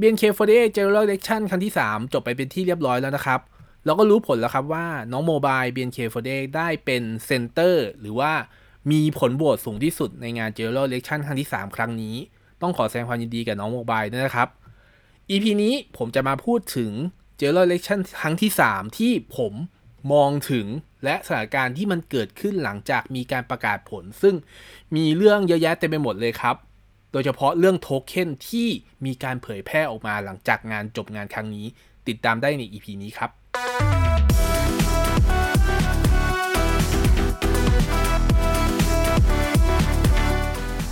BNK48 General Election ครั้งที่ 3 จบไปเป็นที่เรียบร้อยแล้วนะครับ เราก็รู้ผลแล้วครับว่าน้องโมบาย BNK48 ได้เป็นเซนเตอร์หรือว่ามีผลโหวตสูงที่สุดในงาน General Election ครั้งที่ 3 ครั้งนี้ ต้องขอแสดงความยินดีกับน้องโมบายด้วยนะครับ EP นี้ผมจะมาพูดถึง General Election ครั้งที่ 3 ที่ผมมองถึงและสถานการณ์ที่มันเกิดขึ้นหลังจากมีการประกาศผล ซึ่งมีเรื่องเยอะแยะเต็มไปหมดเลยครับ โดยเฉพาะเรื่องโทเค็นที่มีการเผยแพร่ออกมาหลังจากงานจบงานครั้งนี้ ติดตามได้ใน EP นี้ครับ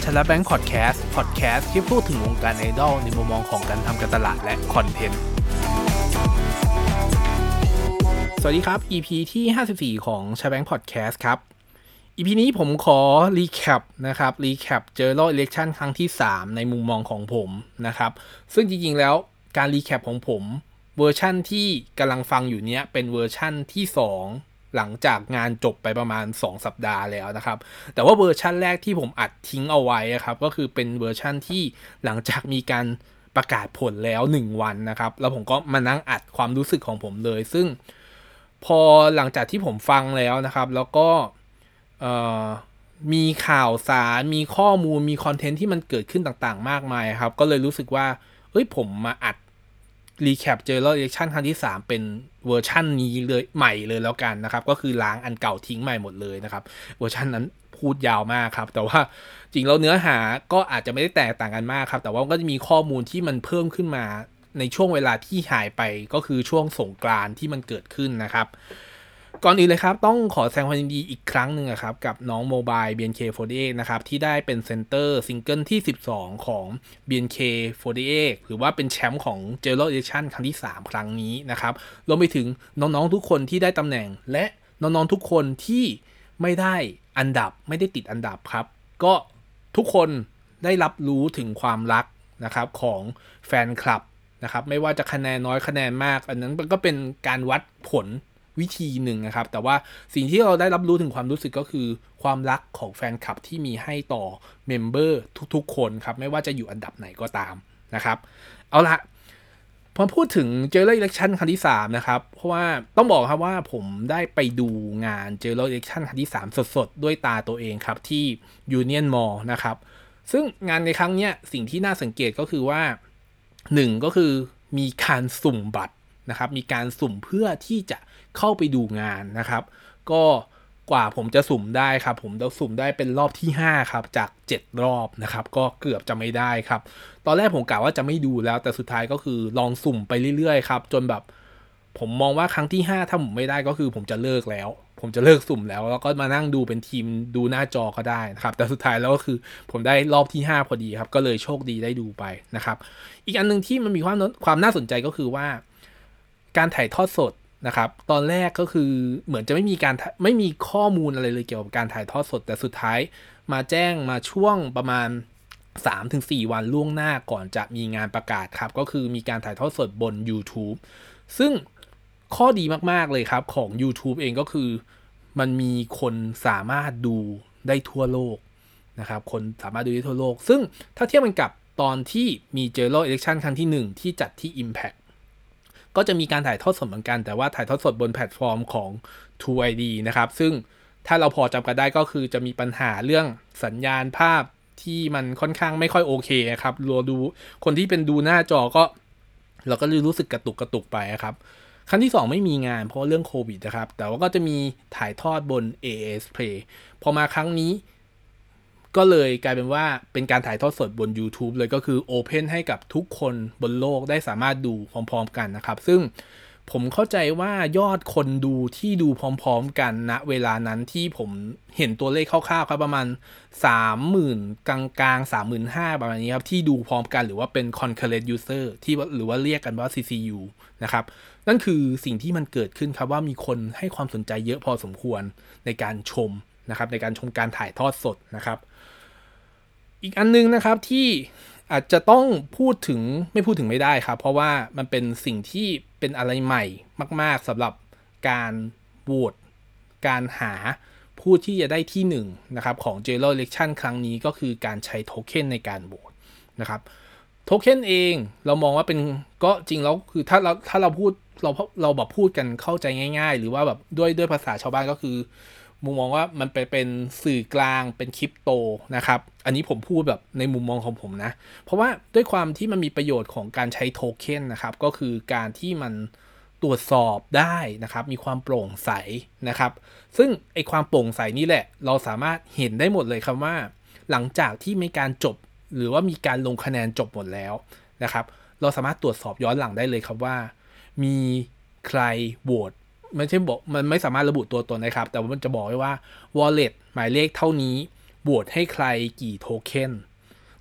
ชลแบงค์พอดแคสต์พอดแคสต์ที่พูดถึงวงการไอดอลในมุมมองของการทำการตลาดและคอนเทนต์ สวัสดีครับ EP ที่ 54 ของชาแบงค์พอดแคสต์ครับ EP นี้ผมขอ recap นะครับ recap General Election ครั้งที่ 3 ในมุมมองของผมนะครับ ซึ่งจริง ๆ แล้วการ recap ของผมเวอร์ชั่นที่กำลังฟังอยู่เนี้ยเป็นเวอร์ชั่นที่ 2 หลังจากงานจบไปประมาณ 2 สัปดาห์แล้วนะครับ แต่ว่าเวอร์ชั่นแรกที่ผมอัดทิ้งเอาไว้ครับก็คือเป็นเวอร์ชั่นที่หลังจากมีการประกาศผลแล้ว 1 วันนะครับ แล้วผมก็มานั่งอัดความรู้สึกของผมเลย ซึ่งพอหลังจากที่ผมฟังแล้วนะครับ แล้วก็ มีข่าวสารมีข้อมูลมี content ที่มันเกิดขึ้นต่างๆ มากมายครับ ก็เลยรู้สึกว่าเฮ้ยผมมาอัด recap General Election ครั้งที่ 3 เป็นเวอร์ชันนี้เลยใหม่เลยแล้วกันนะครับ ก็คือล้างอันเก่าทิ้งใหม่หมดเลยนะครับ เวอร์ชันนั้นพูดยาวมากครับ แต่ว่าจริงแล้วเนื้อหาก็อาจจะไม่ได้แตกต่างกันมากครับ แต่ว่าก็จะมีข้อมูลที่มันเพิ่มขึ้นมาในช่วงเวลาที่หายไปก็คือช่วงสงกรานต์ที่มันเกิดขึ้นนะครับ ก่อนอื่นเลยครับ ต้องขอแสดงความยินดีอีกครั้งหนึ่งครับ กับน้องโมบาย BNK48 นะครับ ที่ได้เป็น center ซิงเกิลที่ 12 ของ BNK48 หรือว่าเป็นแชมป์ของ g e n e r a l Edition ครั้งที่ 3 ครั้งนี้นะครับรวมไปถึงน้อง ๆ ทุกคนที่ได้ตำแหน่ง และน้อง ๆ ทุกคนที่ไม่ได้อันดับไม่ได้ติดอันดับครับ ก็ทุกคนได้รับรู้ถึงความรักนะครับของแฟนคลับนะครับไม่ว่าจะคะแนนน้อยคะแนนมาก อันนั้นก็เป็นการวัดผล วิธีหนึ่งนะครับ แต่ว่าสิ่งที่เราได้รับรู้ถึงความรู้สึกก็คือ ความรักของแฟนคลับที่มีให้ต่อเมมเบอร์ทุกๆ คนครับ ไม่ว่าจะอยู่อันดับไหนก็ตามนะครับ เอาละพอพูดถึงเจอร์เล election ครั้งที่ 3 นะครับ เพราะว่าต้องบอกครับว่าผมได้ไปดูงานเจอร์เล election ครั้งที่ 3 สดๆ ด้วยตาตัวเองครับ ที่ Union Mall นะครับ ซึ่งงานในครั้งนี้สิ่งที่น่าสังเกตก็คือว่าหนึ่งก็คือมีการสุ่มบัตรนะครับ มีการสุ่มเพื่อที่จะ เข้าไปดูงานนะครับ ก็กว่าผมจะสุ่มได้ครับ ผมจะสุ่มได้เป็นรอบที่ 5 ครับ จาก 7 รอบนะครับ ก็เกือบจะไม่ได้ครับ ตอนแรกผมกะว่าจะไม่ดูแล้วแต่สุดท้ายก็คือลองสุ่มไปเรื่อยๆครับ จนแบบ ผมมองว่าครั้งที่ 5 ถ้าผมไม่ได้ก็คือผมจะเลิกแล้ว ผมจะเลิกสุ่มแล้ว แล้วก็มานั่งดูเป็นทีมดูหน้าจอก็ได้นะครับ แต่สุดท้ายแล้วก็คือผมได้รอบที่ 5 พอดีครับ ก็เลยโชคดีได้ดูไปนะครับ อีกอันหนึ่งที่มันมีความความน่าสนใจก็คือว่า การถ่ายทอดสด นะครับ ตอนแรกก็คือเหมือนจะไม่มีการไม่มีข้อมูลอะไรเลยเกี่ยวกับการถ่ายทอดสด แต่สุดท้ายมาแจ้งมาช่วงประมาณ 3-4 วันล่วงหน้าก่อนจะมีงานประกาศครับ ก็คือมีการถ่ายทอดสดบน YouTube ซึ่งข้อดีมาก ๆ เลยครับของ YouTube เองก็คือมันมีคนสามารถดูได้ทั่วโลกนะครับ คนสามารถดูได้ทั่วโลก ซึ่งถ้าเทียบกันกับตอนที่มีเจอร์โลเอเล็กชันครั้งที่ 1 ที่จัดที่ Impact ก็จะมีการถ่ายทอดสดเหมือนกัน แต่ว่าถ่ายทอดสดบนแพลตฟอร์มของ True ID นะครับ ซึ่งถ้าเราพอจำกันได้ก็คือจะมีปัญหาเรื่องสัญญาณภาพที่มันค่อนข้างไม่ค่อยโอเคครับรัวดูคนที่เป็นดูหน้าจอก็ เราก็รู้สึกกระตุกกระตุกไปครับ ครั้งที่ 2 ไม่มีงานเพราะเรื่องโควิดนะครับ แต่ว่าก็จะมีถ่ายทอดบน AS Play พอมาครั้งนี้ ก็เลยกลายเป็นว่าเป็นการถ่ายทอดสดบน YouTube เลยก็คือโอเพนให้กับทุกคนบนโลกได้สามารถดูพร้อมๆกันนะครับ ซึ่งผมเข้าใจว่ายอดคนดูที่ดูพร้อมๆกันณนะเวลานั้นที่ผมเห็นตัวเลขคร่าวๆครับประมาณ 30,000 กลางๆ 35,000ประมาณนี้ครับที่ดูพร้อมกันหรือว่าเป็น concurrent user ที่หรือว่าเรียกกันว่า CCU นะครับ นั่นคือสิ่งที่มันเกิดขึ้นครับว่ามีคนให้ความสนใจเยอะพอสมควรในการชมนะครับในการชมการถ่ายทอดสดนะครับ อีกอันนึงนะครับที่อาจจะต้องพูดถึงไม่พูดถึงไม่ได้ครับ เพราะว่ามันเป็นสิ่งที่เป็นอะไรใหม่มาก ๆสำหรับการโหวตการหาผู้ที่จะได้ที่1นนะครับของ General Election ครั้งนี้ก็คือการใช้โทเค็นในการโหวตนะครับโทเค็นเองเรามองว่าเป็นก็จริงแล้วคือถ้าเราถ้าเราพูดเราเราแบบพูดกันเข้าใจง่าย ๆ หรือว่าแบบด้วยด้วยภาษาชาวบ้านก็คือ มุมมองว่ามันไปเป็นสื่อกลางเป็นคริปโตนะครับ อันนี้ผมพูดแบบในมุมมองของผมนะ เพราะว่าด้วยความที่มันมีประโยชน์ของการใช้โทเค็นนะครับ ก็คือการที่มันตรวจสอบได้นะครับ มีความโปร่งใสนะครับ ซึ่งไอความโปร่งใสนี่แหละ เราสามารถเห็นได้หมดเลยครับว่า หลังจากที่มีการจบ หรือว่ามีการลงคะแนนจบหมดแล้วนะครับ เราสามารถตรวจสอบย้อนหลังได้เลยครับว่า มีใครโหวต ไม่ใช่บอกมันไม่สามารถระบุตัวตนนะครับ แต่ว่ามันจะบอกไว้ว่า wallet หมายเลขเท่านี้บวตให้ใครกี่โทเค็น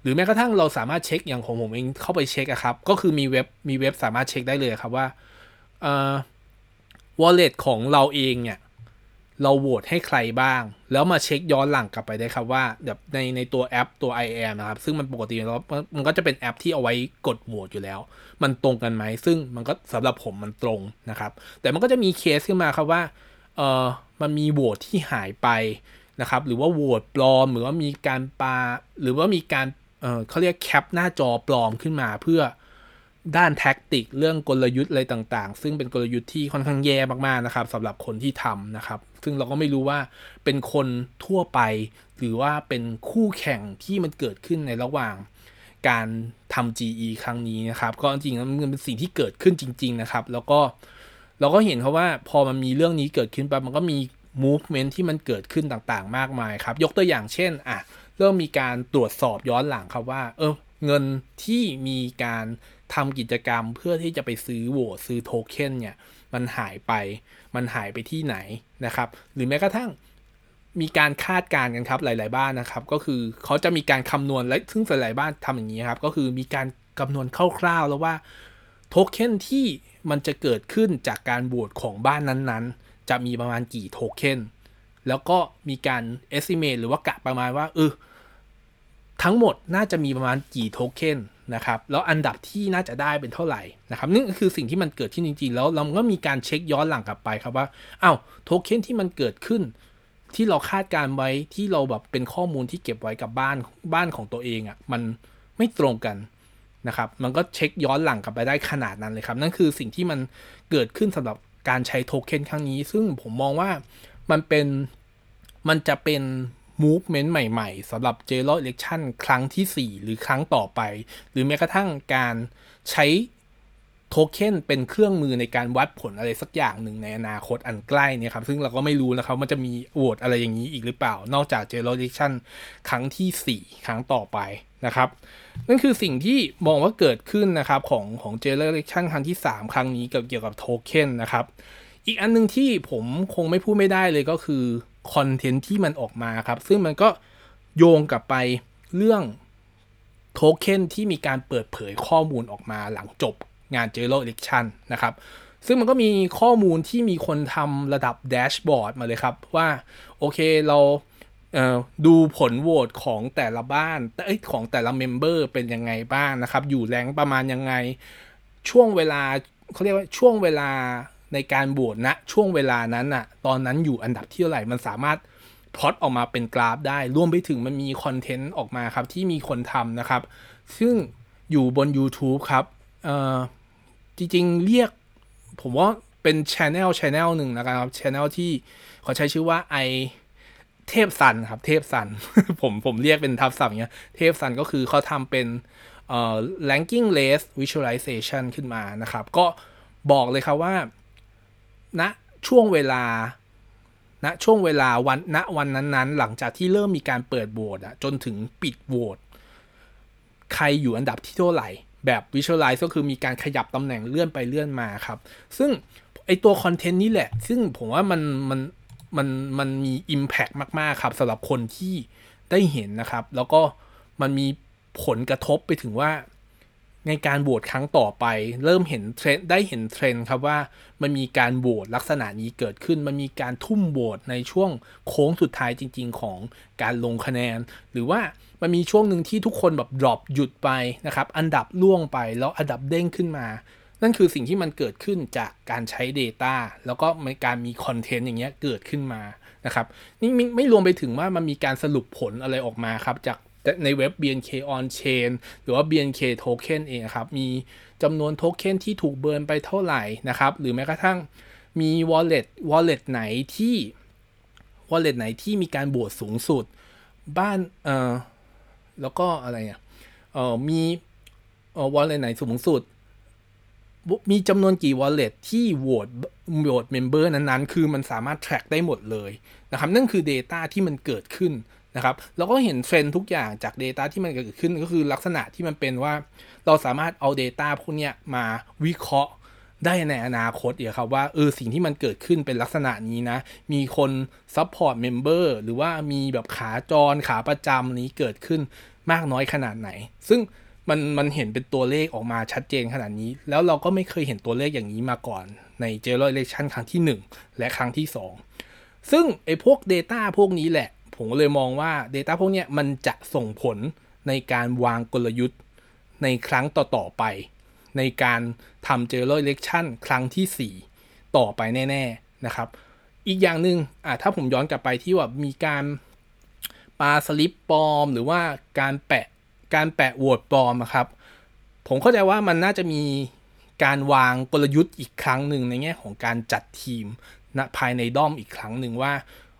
หรือแม้กระทั่งเราสามารถเช็คอย่างของผมเองเข้าไปเช็คอะครับ ก็คือมีเว็บมีเว็บสามารถเช็คได้เลยครับว่าเอ่อ wallet ของเราเองเนี่ย เราโหวตให้ใครบ้าง แล้วมาเช็คย้อนหลังกลับไปได้ครับว่าแบบในในตัวแอปตัว i am นะครับ ซึ่งมันปกติแล้วมันก็จะเป็นแอปที่เอาไว้กดโหวตอยู่แล้ว มันตรงกันไหม ซึ่งมันก็สำหรับผมมันตรงนะครับ แต่มันก็จะมีเคสขึ้นมาครับว่าเออมันมีโหวตที่หายไปนะครับ หรือว่าโหวตปลอม หรือว่ามีการปา หรือว่ามีการเออเขาเรียกแคปหน้าจอปลอมขึ้นมาเพื่อ ด้านแท็กติก เรื่องกลยุทธ์อะไรต่างๆ ซึ่งเป็นกลยุทธ์ที่ค่อนข้างแย่มากๆนะครับสำหรับคนที่ทำนะครับ ซึ่งเราก็ไม่รู้ว่าเป็นคนทั่วไป หรือว่าเป็นคู่แข่งที่มันเกิดขึ้นในระหว่างการทำ GE ครั้งนี้นะครับ ก็จริงๆมันเป็นสิ่งที่เกิดขึ้นจริง ๆนะครับ แล้วก็เราก็เห็นเขาว่าพอมันมีเรื่องนี้เกิดขึ้นไปมันก็มี movement ที่มันเกิดขึ้นต่างๆ มากมายครับ ยกตัวอย่างเช่นอะเริ่มมีการตรวจสอบย้อนหลังครับว่า เออเงินที่มีการ ทำกิจกรรมเพื่อที่จะไปซื้อโหวตซื้อโทเค็นเนี่ย มันหายไป มันหายไปที่ไหนนะครับ หรือแม้กระทั่งมีการคาดการณ์กันครับหลาย ๆ บ้านนะครับ ก็คือเขาจะมีการคำนวณและซึ่งหลายๆบ้านทำอย่างนี้ครับ ก็คือมีการคำนวณคร่าว ๆ แล้วว่าโทเค็นที่มันจะเกิดขึ้นจากการโหวตของบ้านนั้นๆ จะมีประมาณกี่โทเค็นแล้วก็มีการ estimate หรือว่ากะประมาณว่าเออ ทั้งหมดน่าจะมีประมาณกี่โทเค็นนะครับแล้วอันดับที่น่าจะได้เป็นเท่าไหร่นะครับนี่คือสิ่งที่มันเกิดขึ้นจริงๆ แล้วเราก็มีการเช็คย้อนหลังกลับไปครับว่าอา้าวโทเค็นที่มันเกิดขึ้น ที่เราคาดการไว้ที่เราแบบเป็นข้อมูลที่เก็บไว้กับบ้านบ้านของตัวเองอะ่ะมันไม่ตรงกันนะครับมันก็เช็คย้อนหลังกลับไปได้ขนาดนั้นเลยครับนั่นคือสิ่งที่มันเกิดขึ้นสำหรับการใช้โทเค็นครั้งนี้ ซึ่งผมมองว่ามันเป็นมันจะเป็น movement ใหม่ๆสำหรับ general election ครั้งที่ 4 หรือครั้งต่อไป หรือแม้กระทั่งการใช้โทเค็นเป็นเครื่องมือในการวัดผลอะไรสักอย่างหนึ่งในอนาคตอันใกล้เนี่ยครับซึ่งเราก็ไม่รู้นะครับมันจะมีโหวตอะไรอย่างนี้อีกหรือเปล่า นอกจาก general election ครั้งที่ 4 ครั้งต่อไปนะครับนั่นคือสิ่งที่มองว่าเกิดขึ้นนะครับของของ general election ครั้งที่ 3 ครั้งนี้เกี่ยวกับโทเค็นนะครับ อีกอันนึงที่ผมคงไม่พูดไม่ได้เลยก็คือ content ที่มันออกมาครับ ซึ่งมันก็โยงกลับไปเรื่องโทเค็นที่มีการเปิดเผยข้อมูลออกมาหลังจบงาน General Election นะครับ ซึ่งมันก็มีข้อมูลที่มีคนทำระดับ dashboard มาเลยครับว่า โอเคเราดูผลโหวตของแต่ละบ้านของแต่ละ member เป็นยังไงบ้างนะครับ อยู่แรงประมาณยังไง ช่วงเวลาเขาเรียกว่าช่วงเวลา ในการบวชณนะช่วงเวลานั้นอะตอนนั้นอยู่อันดับที่เท่าไหร่มันสามารถพลอตออกมาเป็นกราฟได้ รวมไปถึงมันมีคอนเทนต์ออกมาครับที่มีคนทำนะครับ ซึ่งอยู่บน YouTube ครับเอ่อจริงๆ เรียกผมว่าเป็นช anel channel หนึ่งนะครับ channel ที่เขาใช้ชื่อว่าไอเทพสันครับ เทพสันผมผมเรียกเป็นทับศัพท์เงี้ย เทพสันก็คือเขาทำเป็นเอ่อ ranking list visualization ขึ้นมานะครับ ก็บอกเลยครับว่า ณช่วงเวลาณช่วงเวลาวันณวันนั้นๆ หลังจากที่เริ่มมีการเปิดโหวตอะจนถึงปิดโหวตใครอยู่อันดับที่เท่าไหร่ แบบ Visualize ก็คือมีการขยับตำแหน่งเลื่อนไปเลื่อนมาครับ ซึ่งไอตัวคอนเทนต์นี้แหละ ซึ่งผมว่ามันมันมันมันมี Impact มาก ๆ ครับสำหรับคนที่ได้เห็นนะครับ แล้วก็มันมีผลกระทบไปถึงว่า ในการโหวตครั้งต่อไป เริ่มเห็นเทรนได้เห็นเทรนครับว่ามันมีการโหวตลักษณะนี้เกิดขึ้น มันมีการทุ่มโหวตในช่วงโค้งสุดท้ายจริง ๆ ของการลงคะแนน หรือว่ามันมีช่วงหนึ่งที่ทุกคนแบบ drop หยุดไปนะครับอันดับร่วงไปแล้วอันดับเด้งขึ้นมา นั่นคือสิ่งที่มันเกิดขึ้นจากการใช้ Data แล้วก็การมี content อย่างเงี้ยเกิดขึ้นมานะครับนี่ไม่รวมไปถึงว่ามันมีการสรุปผลอะไรออกมาครับจาก ในเว็บ BNK on chain หรือว่า BNK token เองครับ มีจำนวนโทเค็นที่ถูกเบิร์นไปเท่าไหร่นะครับ หรือแม้กระทั่งมี wallet wallet ไหนที่ wallet ไหนที่มีการบวชสูงสุด บ้านเอ่อแล้วก็อะไรอะเอ่อมีเออ wallet ไหนสูงสุด มีจำนวนกี่ wallet ที่โหวตโหวต member นั้นๆ คือมันสามารถ track ได้หมดเลยนะครับ นั่นคือ Data ที่มันเกิดขึ้น นะครับเราก็เห็นเทรนทุกอย่างจาก Data ที่มันเกิดขึ้นก็คือลักษณะที่มันเป็นว่า เราสามารถเอา Data พวกนี้มาวิเคราะห์ได้ในอนาคตเดี๋ยวครับว่าเออสิ่งที่มันเกิดขึ้นเป็นลักษณะนี้นะ มีคน support member หรือว่ามีแบบขาจรขาประจำนี้เกิดขึ้นมากน้อยขนาดไหน ซึ่งมันมันเห็นเป็นตัวเลขออกมาชัดเจนขนาดนี้ แล้วเราก็ไม่เคยเห็นตัวเลขอย่างนี้มาก่อนใน General Election ครั้งที่ 1 และครั้งที่ 2 ซึ่งไอ้พวก Data พวกนี้แหละ ผมเลยมองว่า Data พวกนี้มันจะส่งผลในการวางกลยุทธ์ในครั้งต่อ ๆ ไป ในการทำเจอร์ election ครั้งที่ 4 ต่อไปแน่ ๆ นะครับ อีกอย่างหนึ่งอะถ้าผมย้อนกลับไปที่ว่ามีการปาสลิปปลอม หรือว่าการแปะการแปะโหวตปลอมครับ ผมเข้าใจว่ามันน่าจะมีการวางกลยุทธ์อีกครั้งหนึ่งในแง่ของการจัดทีมนะภายในด้อมอีกครั้งหนึ่งว่า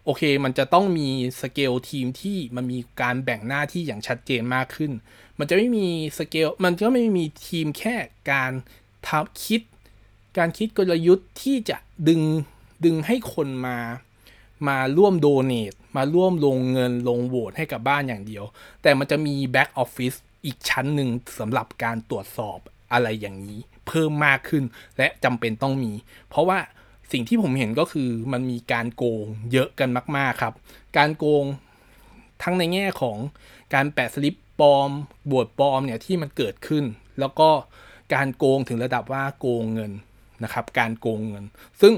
โอเค มันจะต้องมีสเกลทีมที่มันมีการแบ่งหน้าที่อย่างชัดเจนมากขึ้น มันจะไม่มีสเกล มันก็ไม่มีทีมแค่การทำคิด การคิดกลยุทธ์ที่จะดึงดึงให้คนมามาร่วมโดเนทมาร่วมลงเงินลงโหวตให้กับบ้านอย่างเดียว แต่มันจะมีแบ็กออฟฟิศอีกชั้นหนึ่งสำหรับการตรวจสอบอะไรอย่างนี้ เพิ่มมากขึ้นและจำเป็นต้องมี เพราะว่า สิ่งที่ผมเห็นก็คือมันมีการโกงเยอะกันมาก ๆครับ การโกงทั้งในแง่ของการแปะสลิปปลอม บวชปลอมเนี่ยที่มันเกิดขึ้น แล้วก็การโกงถึงระดับว่าโกงเงินนะครับ การโกงเงิน ซึ่ง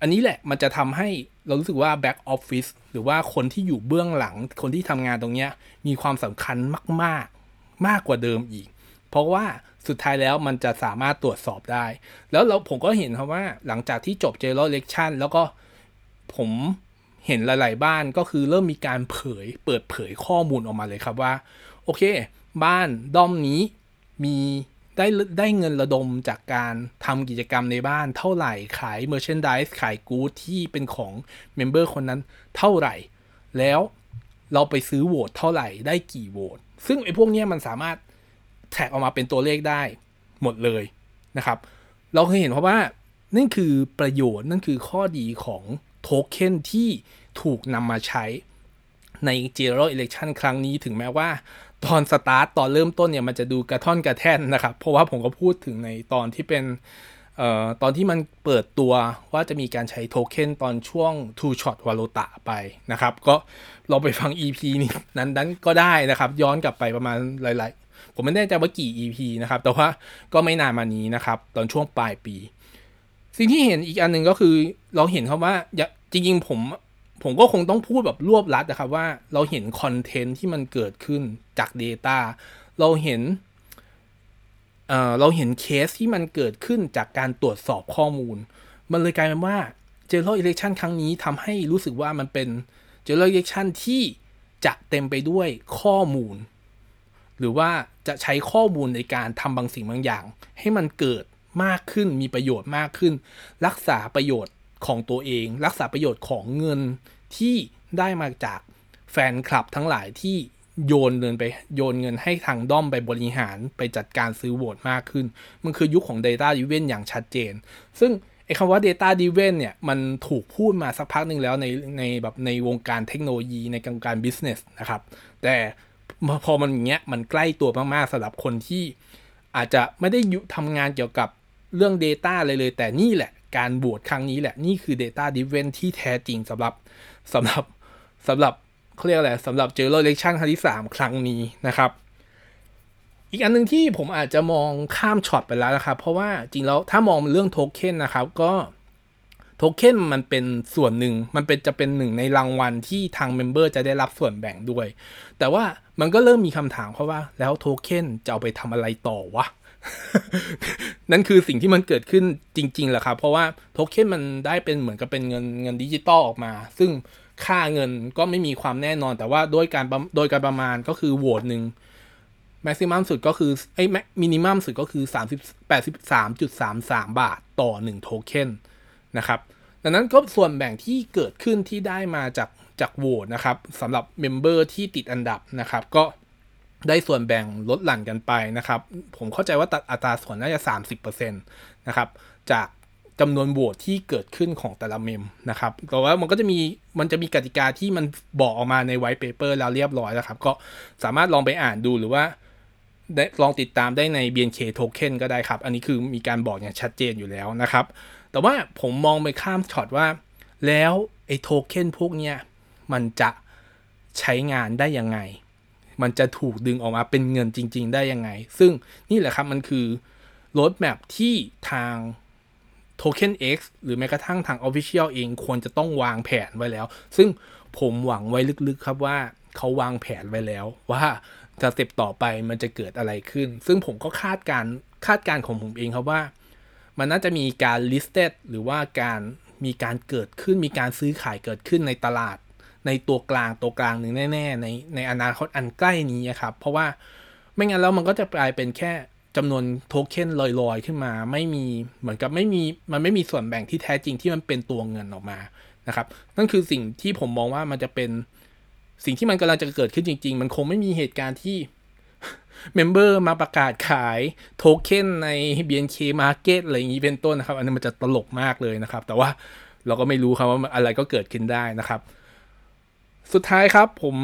อันนี้แหละมันจะทำให้เรารู้สึกว่า back office หรือว่าคนที่อยู่เบื้องหลัง คนที่ทำงานตรงเนี้ยมีความสำคัญมาก ๆ มากกว่าเดิมอีก เพราะว่า สุดท้ายแล้วมันจะสามารถตรวจสอบได้ แล้วเราผมก็เห็นครับว่าหลังจากที่จบ General Election แล้วก็ผมเห็นหลาย ๆ บ้านก็คือเริ่มมีการเผยเปิดเผยข้อมูลออกมาเลยครับว่า โอเค บ้านด้อมนี้มีได้ได้เงินระดมจากการทำกิจกรรมในบ้านเท่าไหร่ขาย merchandise ขายกู๊ดที่เป็นของ member คนนั้นเท่าไหร่ แล้วเราไปซื้อโหวตเท่าไหร่ได้กี่โหวตซึ่งไอ้พวกนี้มันสามารถ track ออกมาเป็นตัวเลขได้หมดเลยนะครับ เราเคยเห็นเพราะว่านั่นคือประโยชน์นั่นคือข้อดีของโทเค็นที่ถูกนำมาใช้ใน General Election ครั้งนี้ถึงแม้ว่า ตอนสตาร์ตตอนเริ่มต้นเนี่ยมันจะดูกระท่อนกระแท่นนะครับ เพราะว่าผมก็พูดถึงในตอนที่เป็นออตอนที่มันเปิดตัวว่าจะมีการใช้โทเค็นตอนช่วง Two Shot v a l o t a ไปนะครับ ก็เราไปฟัง EP นี้นั้นนั้นก็ได้นะครับ ย้อนกลับไปประมาณหลาย ผมไม่แน่ใจว่ากี่ EP นะครับ แต่ว่าก็ไม่นานมานี้นะครับ ตอนช่วงปลายปี สิ่งที่เห็นอีกอันหนึ่งก็คือเราเห็นครับว่าจริงๆผมผมก็คงต้องพูดแบบรวบลัดนะครับว่าเราเห็นคอนเทนต์ที่มันเกิดขึ้นจาก Data เราเห็นเเราเห็นเคสที่มันเกิดขึ้นจากการตรวจสอบข้อมูล มันเลยกลายเป็นว่า General Election ครั้งนี้ทำให้รู้สึกว่ามันเป็น General Election ที่จะเต็มไปด้วยข้อมูล หรือว่าจะใช้ข้อมูลในการทำบางสิ่งบางอย่าง ให้มันเกิดมากขึ้นมีประโยชน์มากขึ้น รักษาประโยชน์ของตัวเอง รักษาประโยชน์ของเงินที่ได้มาจากแฟนคลับทั้งหลายที่โยนเงินไปโยนเงินให้ทางด้อมไปบริหารไปจัดการซื้อโหวตมากขึ้น มันคือยุคของ Data Driven อย่างชัดเจน ซึ่งไอ้คำว่า Data Driven เนี่ยมันถูกพูดมาสักพักหนึ่งแล้วในในแบบในวงการเทคโนโลยีในกการ business นะครับ แต่ พอมันอย่างเงี้ยมันใกล้ตัวมากๆสำหรับคนที่อาจจะไม่ได้ยุทำงานเกี่ยวกับเรื่อง Data เลยเลย แต่นี่แหละการโหวตครั้งนี้แหละนี่คือ Data Driven ที่แท้จริงสำหรับสำหรับสำหรับเขาเรียกอะไรสำหรับ General Election ครั้งที่ 3 ครั้งนี้นะครับ อีกอันนึงที่ผมอาจจะมองข้ามช็อตไปแล้วนะครับ เพราะว่าจริงแล้วถ้ามองเรื่องโทเค็นนะครับก็โทเค็นมันเป็นส่วนหนึ่งมันเป็นจะเป็นหนึ่งในรางวัลที่ทาง member จะได้รับส่วนแบ่งด้วย แต่ว่า มันก็เริ่มมีคำถามเพราะว่า แล้วโทเค็นจะเอาไปทำอะไรต่อวะ นั่นคือสิ่งที่มันเกิดขึ้นจริงๆแหละครับ เพราะว่าโทเค็นมันได้เป็นเหมือนกับเป็นเงินเงินดิจิตอลออกมา ซึ่งค่าเงินก็ไม่มีความแน่นอน แต่ว่าโดยการโดยการประมาณก็คือโหวตหนึ่ง maximum สุดก็คือไอ้ minimum สุดก็คือ 30 83.33 บาทต่อ 1 โทเค็นนะครับ ดังนั้นก็ส่วนแบ่งที่เกิดขึ้นที่ได้มาจาก จากโหวตนะครับสำหรับ member ที่ติดอันดับนะครับ ก็ได้ส่วนแบ่งลดหลั่นกันไปนะครับ ผมเข้าใจว่าตัดอัตราส่วนน่าจะ 30%นะครับ จากจำนวนโหวตที่เกิดขึ้นของแต่ละ mem นะครับ แต่ว่ามันก็จะมี มันจะมีกติกาที่มันบอกออกมาใน white paper แล้วเรียบร้อยแล้วครับ ก็สามารถลองไปอ่านดูหรือว่าได้ลองติดตามได้ใน BNK Token ก็ได้ครับ อันนี้คือมีการบอกอย่างชัดเจนอยู่แล้วนะครับ แต่ว่าผมมองไปข้ามช็อตว่า แล้วไอ้โทเค็นพวกเนี้ย มันจะใช้งานได้ยังไง มันจะถูกดึงออกมาเป็นเงินจริง ๆ ได้ยังไง ซึ่งนี่แหละครับมันคือรถแมพที่ทาง Token X หรือแม้กระทั่งทาง Official เองควรจะต้องวางแผนไว้แล้ว ซึ่งผมหวังไว้ลึกๆครับว่าเขาวางแผนไว้แล้ว ว่าจะเต็ปต่อไปมันจะเกิดอะไรขึ้น ซึ่งผมก็คาดการคาดการของผมเองครับว่า มันน่าจะมีการ listed หรือว่าการมีการเกิดขึ้นมีการซื้อขายเกิดขึ้นในตลาด ในตัวกลางตัวกลางหนึ่งแน่ๆในในอนาคตอันใกล้นี้ครับ เพราะว่าไม่งั้นแล้วมันก็จะกลายเป็นแค่จำนวนโทเค็นลอยๆ ขึ้นมาไม่มีเหมือนกับไม่มีมันไม่มีส่วนแบ่งที่แท้จริงที่มันเป็นตัวเงินออกมานะครับ นั่นคือสิ่งที่ผมมองว่ามันจะเป็นสิ่งที่มันกำลังจะเกิดขึ้นจริง ๆ มันคงไม่มีเหตุการณ์ที่ member มาประกาศขายโทเค็นใน BNK Market อะไรอย่างนี้เป็นต้นนะครับ อันนี้มันจะตลกมากเลยนะครับ แต่ว่าเราก็ไม่รู้ครับว่าอะไรก็เกิดขึ้นได้นะครับ สุดท้ายครับผม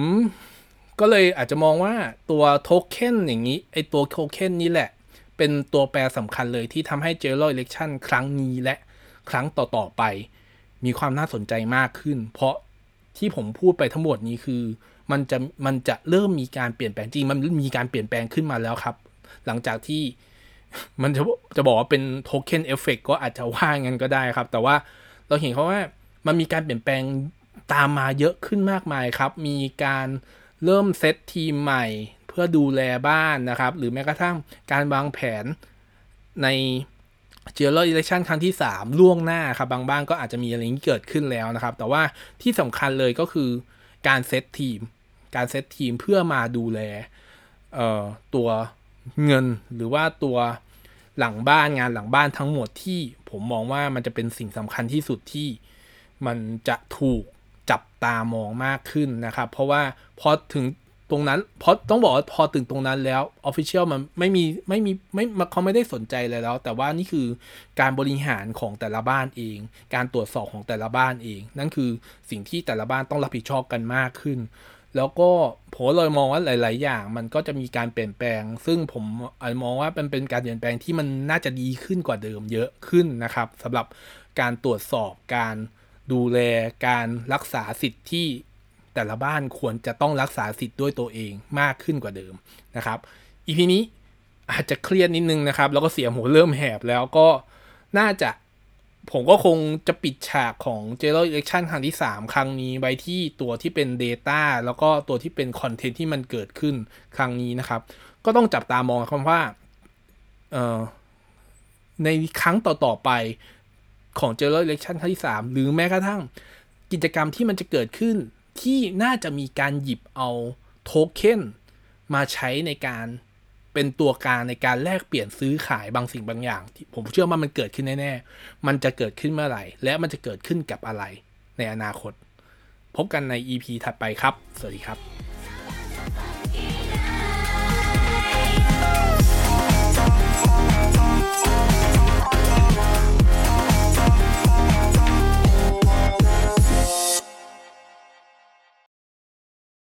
ก็เลยอาจจะมองว่าตัวโทเค็นอย่างนี้ ไอตัวโทเค็นนี้แหละ เป็นตัวแปรสำคัญเลยที่ทำให้ General Election ครั้งนี้และครั้งต่อ ๆ ไป มีความน่าสนใจมากขึ้น เพราะที่ผมพูดไปทั้งหมดนี้คือมันจะมันจะเริ่มมีการเปลี่ยนแปลงจริง มันมีการเปลี่ยนแปลงขึ้นมาแล้วครับ หลังจากที่มันจะจะบอกว่าเป็น token effect ก็อาจจะว่างั้นก็ได้ครับ แต่ว่าเราเห็นเขาว่ามันมีการเปลี่ยนแปลง ตามมาเยอะขึ้นมากมายครับ มีการเริ่มเซตทีมใหม่ เพื่อดูแลบ้านนะครับ หรือแม้กระทั่งการวางแผนใน General Election ครั้งที่ 3 ล่วงหน้าครับบางบ้านก็อาจจะมีอะไรนี้เกิดขึ้นแล้วนะครับ แต่ว่าที่สำคัญเลยก็คือการเซตทีม การเซตทีมเพื่อมาดูแลตัวเงินหรือว่าตัวหลังบ้านงานหลังบ้านทั้งหมดที่ผมมองว่ามันจะเป็นสิ่งสำคัญที่สุดที่มันจะถูก จับตามองมากขึ้นนะครับ เพราะว่าพอถึงตรงนั้นเพราะต้องบอกว่าพอถึงตรงนั้นแล้วออฟฟิเชียลมันไม่มีไม่มีไม่เขาไม่ได้สนใจเลยแล้ว แต่ว่านี่คือการบริหารของแต่ละบ้านเอง การตรวจสอบของแต่ละบ้านเอง นั่นคือสิ่งที่แต่ละบ้านต้องรับผิดชอบกันมากขึ้น แล้วก็ผมเลยมองว่าหลาย ๆ อย่าง มันก็จะมีการเปลี่ยนแปลง ซึ่งผมมองว่าเป็นเป็นการเปลี่ยนแปลงที่มันน่าจะดีขึ้นกว่าเดิมเยอะขึ้นนะครับสำหรับการตรวจสอบการ ดูแลการรักษาสิทธิ์ที่แต่ละบ้านควรจะต้องรักษาสิทธิ์ด้วยตัวเองมากขึ้นกว่าเดิมนะครับอีพีนี้อาจจะเครียดนิดนึงนะครับ แล้วก็เสียงหัวเริ่มแหบแล้วก็น่าจะผมก็คงจะปิดฉากของ General Election ครั้งที่ 3 ครั้งนี้ไว้ที่ตัวที่เป็น Data แล้วก็ตัวที่เป็นคอนเทนต์ที่มันเกิดขึ้นครั้งนี้นะครับ ก็ต้องจับตามองคำว่าในครั้งต่อ ๆ ไป ของ General Election ครั้งที่ 3 หรือแม้กระทั่งกิจกรรมที่มันจะเกิดขึ้น ที่น่าจะมีการหยิบเอาโทเค็นมาใช้ในการเป็นตัวกลางในการแลกเปลี่ยนซื้อขายบางสิ่งบางอย่าง ผมเชื่อว่ามันเกิดขึ้นแน่ๆ มันจะเกิดขึ้นเมื่อไหร่ และมันจะเกิดขึ้นกับอะไรในอนาคต พบกันใน EP ถัดไปครับ สวัสดีครับ